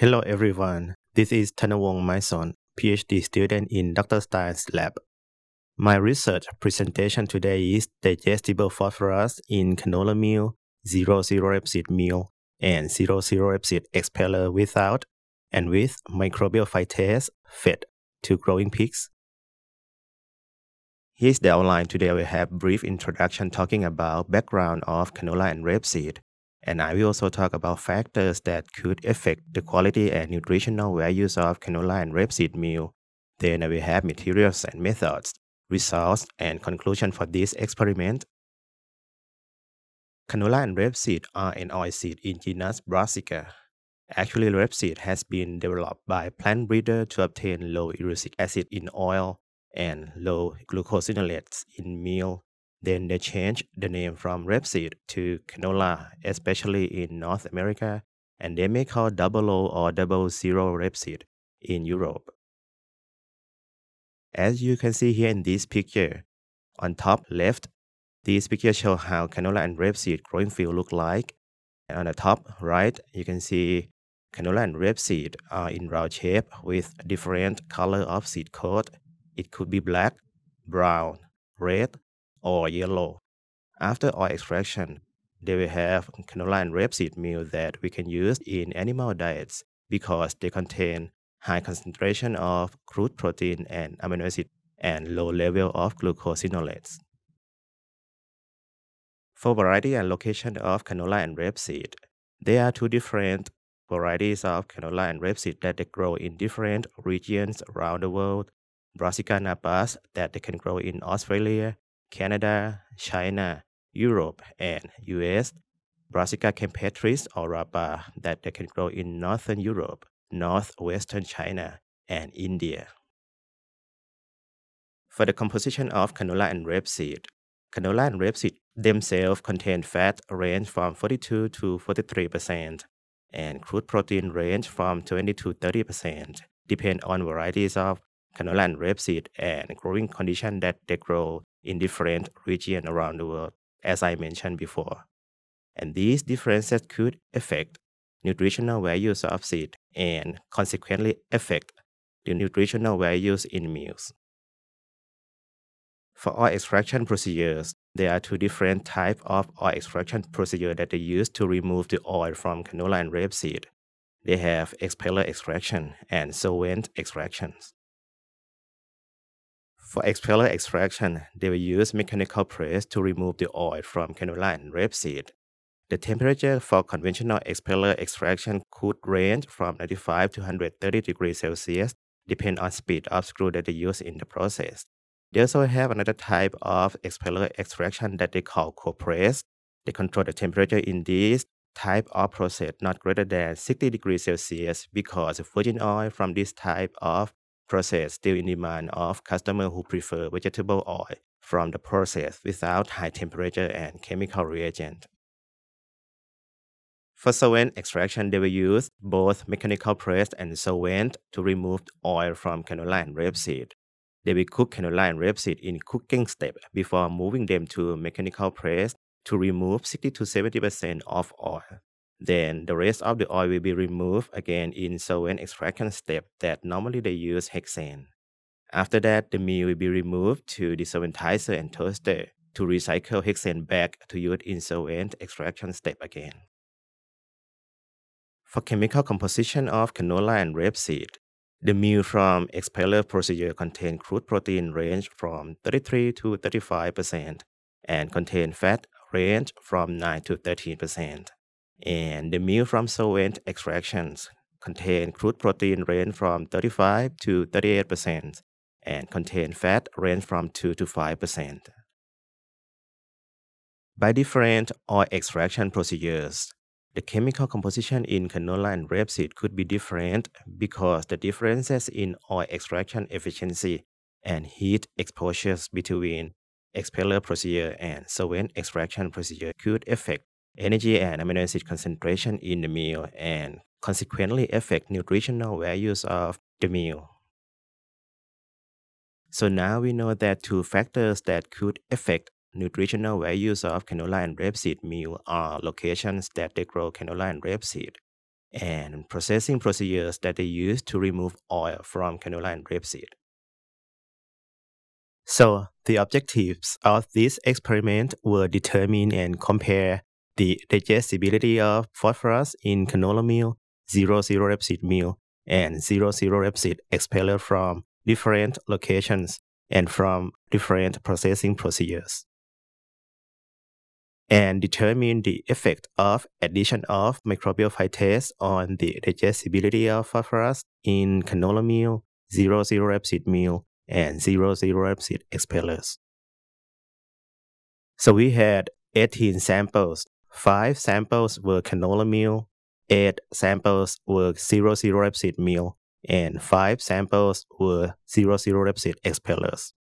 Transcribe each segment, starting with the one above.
Hello everyone, this is Thanawong Maison, PhD student in Dr. Stein's lab. My research presentation today is digestible phosphorus in canola meal, zero zero rapeseed meal, and zero zero rapeseed expeller without and with microbial phytase fed to growing pigs. Here's the outline. Today we have brief introduction talking about background of canola and rapeseed and I will also talk about factors that could affect the quality and nutritional values of canola and rapeseed meal. Then I will have materials and methods, results, and conclusion for this experiment. Canola and rapeseed are an oilseed in genus Brassica. Actually, rapeseed has been developed by plant breeder to obtain low erucic acid in oil and low glucosinolates in meal then they changed the name from rapeseed to canola, especially in North America, and they may call double O or double zero rapeseed in Europe. As you can see here in this picture, on top left, this picture shows how canola and rapeseed growing field look like. And on the top right, you can see canola and rapeseed are in round shape with different color of seed coat. It could be black, brown, red, or yellow. After oil extraction, they will have canola and rapeseed meal that we can use in animal diets because they contain high concentration of crude protein and amino acid and low level of glucosinolates. For variety and location of canola and rapeseed, there are two different varieties of canola and rapeseed that they grow in different regions around the world. Brassica napus that they can grow in Australia Canada, China, Europe, and US, Brassica campestris or rapa that they can grow in Northern Europe, Northwestern China, and India. For the composition of canola and rapeseed, canola and rapeseed themselves contain fat range from 42 to 43 percent, and crude protein range from 20 to 30 percent, depend on varieties of canola and rapeseed and growing condition that they grow in different regions around the world, as I mentioned before. And these differences could affect nutritional values of seed and consequently affect the nutritional values in meals. For oil extraction procedures, there are two different types of oil extraction procedure that they use to remove the oil from canola and rapeseed. They have expeller extraction and solvent extractions. For expeller extraction, they will use mechanical press to remove the oil from canola and rapeseed. The temperature for conventional expeller extraction could range from 95 to 130 degrees Celsius, depending on speed of screw that they use in the process. They also have another type of expeller extraction that they call cold press. They control the temperature in this type of process not greater than 60 degrees Celsius because virgin oil from this type of process still in demand of customers who prefer vegetable oil from the process without high temperature and chemical reagent. For solvent extraction, they will use both mechanical press and solvent to remove oil from canola and rapeseed. They will cook canola and rapeseed in cooking step before moving them to mechanical press to remove 60 to 70% of oil. Then the rest of the oil will be removed again in solvent extraction step that normally they use hexane. After that, the meal will be removed to the solventizer and toaster to recycle hexane back to use in solvent extraction step again. For chemical composition of canola and rapeseed, the meal from expeller procedure contain crude protein range from 33 to 35 percent and contain fat range from 9 to 13 percent and the meal from solvent extractions contain crude protein range from 35 to 38 percent and contain fat range from 2 to 5 percent. By different oil extraction procedures, the chemical composition in canola and rapeseed could be different because the differences in oil extraction efficiency and heat exposures between expeller procedure and solvent extraction procedure could affect energy and amino acid concentration in the meal and consequently affect nutritional values of the meal. So now we know that two factors that could affect nutritional values of canola and rapeseed meal are locations that they grow canola and rapeseed and processing procedures that they use to remove oil from canola and rapeseed. So the objectives of this experiment were determine and compare the digestibility of phosphorus in canola meal, zero zero rapeseed meal, and zero zero rapeseed expeller from different locations and from different processing procedures and determine the effect of addition of microbial phytase on the digestibility of phosphorus in canola meal, zero zero rapeseed meal, and zero zero rapeseed expellers. So we had 18 samples. Five samples were canola meal, eight samples were zero zero rapeseed meal, and five samples were zero zero rapeseed expellers.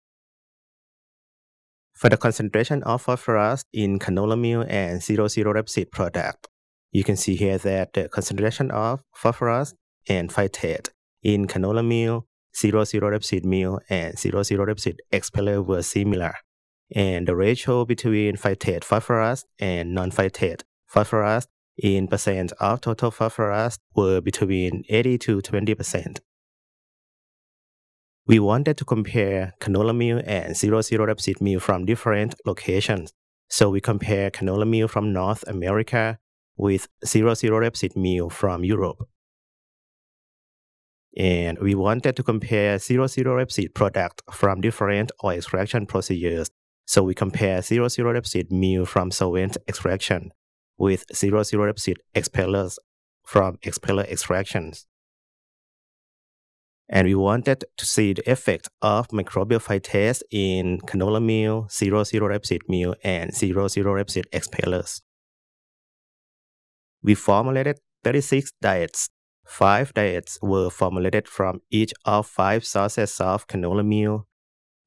For the concentration of phosphorus in canola meal and zero zero rapeseed product, you can see here that the concentration of phosphorus and phytate in canola meal, zero zero rapeseed meal, and zero zero rapeseed expeller were similar, and the ratio between phytate phosphorus and non-phytate phosphorus in percent of total phosphorus were between 80 to 20 percent. We wanted to compare canola meal and zero zero rapeseed meal from different locations. So we compare canola meal from North America with zero zero rapeseed meal from Europe. And we wanted to compare zero zero rapeseed product from different oil extraction procedures. So we compare zero zero rapeseed meal from solvent extraction with zero zero rapeseed expellers from expeller extractions and we wanted to see the effect of microbial phytase in canola meal, zero zero rapeseed meal, and zero zero rapeseed expellers. We formulated 36 diets. Five diets were formulated from each of five sources of canola meal.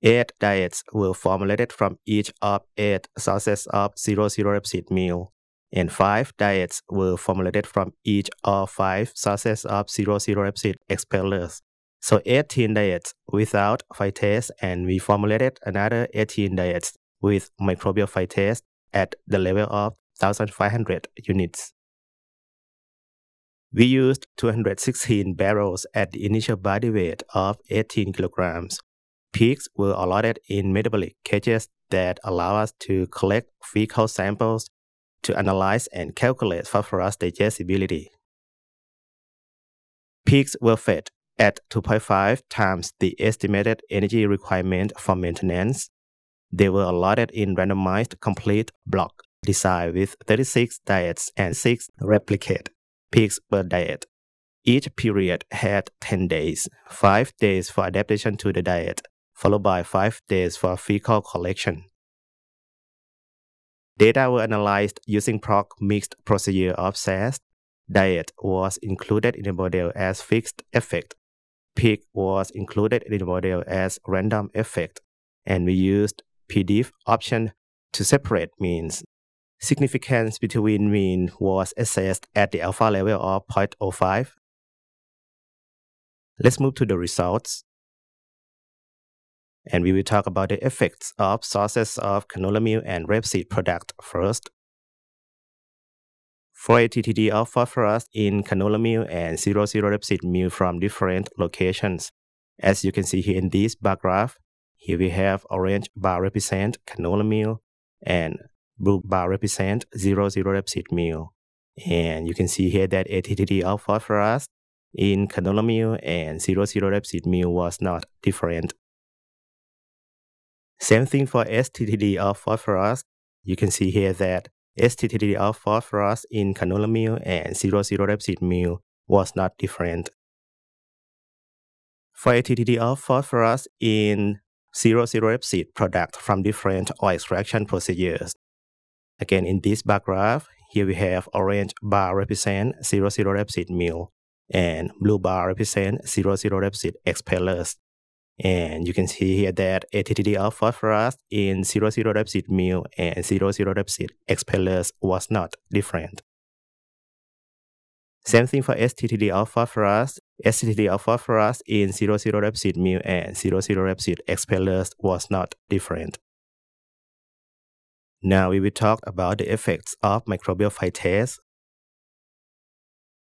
Eight diets were formulated from each of eight sources of zero zero rapeseed meal. And five diets were formulated from each of five sources of zero zero rapeseed expellers. So 18 diets without phytase, and we formulated another 18 diets with microbial phytase at the level of 1,500 units. We used 216 barrows at the initial body weight of 18 kilograms. Pigs were allotted in metabolic cages that allow us to collect fecal samples to analyze and calculate phosphorus digestibility. Pigs were fed at 2.5 times the estimated energy requirement for maintenance. They were allotted in randomized complete block design with 36 diets and 6 replicate pigs per diet. Each period had 10 days, 5 days for adaptation to the diet, followed by 5 days for fecal collection. Data were analyzed using PROC mixed procedure of SAS. Diet was included in the model as fixed effect Pig was included in the model as random effect, and we used pdiff option to separate means. Significance between mean was assessed at the alpha level of 0.05. Let's move to the results. And we will talk about the effects of sources of canola meal and rapeseed product first For ATTD TTD of phosphorus in canola meal and zero zero rapeseed meal from different locations. As you can see here in this bar graph, here we have orange bar represent canola meal and blue bar represent zero zero rapeseed meal. And you can see here that ATTD of phosphorus in canola meal and zero zero rapeseed meal was not different. Same thing for STTD of phosphorus. You can see here that STTD of phosphorus in canola meal and zero zero rapeseed meal was not different. For ATTD of phosphorus in zero zero rapeseed product from different oil extraction procedures. Again, in this bar graph, here we have orange bar represent zero zero rapeseed meal and blue bar represent zero zero rapeseed expellers. And you can see here that ATTD of phosphorus in 00 rapeseed meal and 00 rapeseed expellers was not different. Same thing for STTD of phosphorus. STTD of phosphorus in 00 rapeseed meal and 00 rapeseed expellers was not different. Now we will talk about the effects of microbial phytase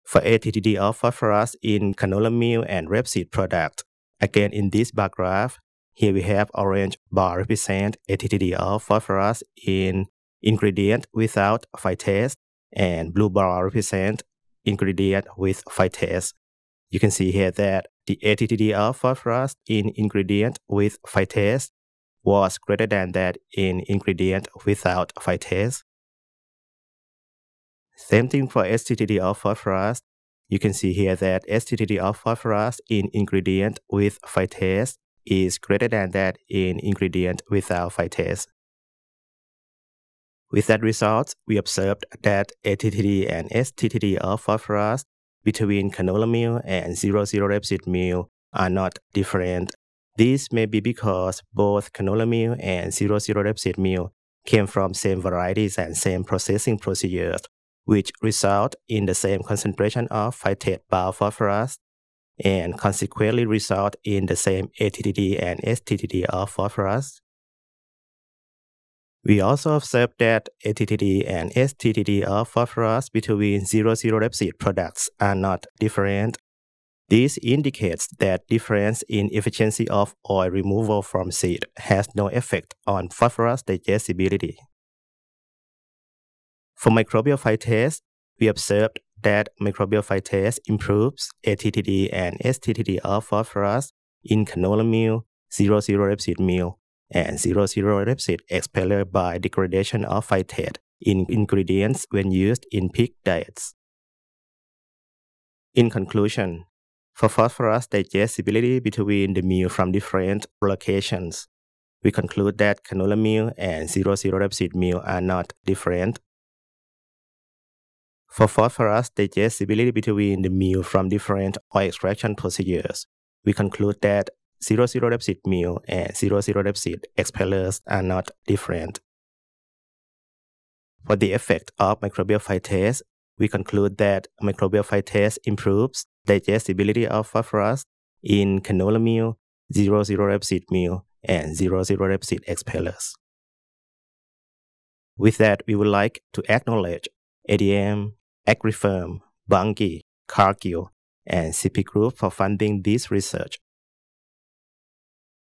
for ATTD of phosphorus in canola meal and rapeseed product. Again, in this bar graph, here we have orange bar represent ATTD of phosphorus in ingredient without phytase and blue bar represent ingredient with phytase. You can see here that the ATTD of phosphorus in ingredient with phytase was greater than that in ingredient without phytase. Same thing for STTD of phosphorus. You can see here that STTD of phosphorus in ingredient with phytase is greater than that in ingredient without phytase. With that result, we observed that ATTD and STTD of phosphorus between canola meal and 00 rapeseed meal are not different. This may be because both canola meal and 00 rapeseed meal came from same varieties and same processing procedures, which result in the same concentration of phytate bound phosphorus and consequently result in the same ATTD and STTD of phosphorus. We also observed that ATTD and STTD of phosphorus between 00 rapeseed products are not different. This indicates that difference in efficiency of oil removal from seed has no effect on phosphorus digestibility. For microbial phytase, we observed that microbial phytase improves ATTD and STTD of phosphorus in canola meal, 00 rapeseed meal, and 00 rapeseed expeller by degradation of phytate in ingredients when used in pig diets. In conclusion, for phosphorus digestibility between the meal from different locations, we conclude that canola meal and 00 rapeseed meal are not different. For phosphorus digestibility between the meal from different oil extraction procedures, we conclude that 00 rapeseed meal and 00 rapeseed expellers are not different. For the effect of microbial phytase, we conclude that microbial phytase improves digestibility of phosphorus in canola meal, 00 rapeseed meal, and 00 rapeseed expellers. With that, we would like to acknowledge ADM, AgriFirm, Bunge, Cargill, and CP Group for funding this research.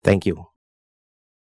Thank you.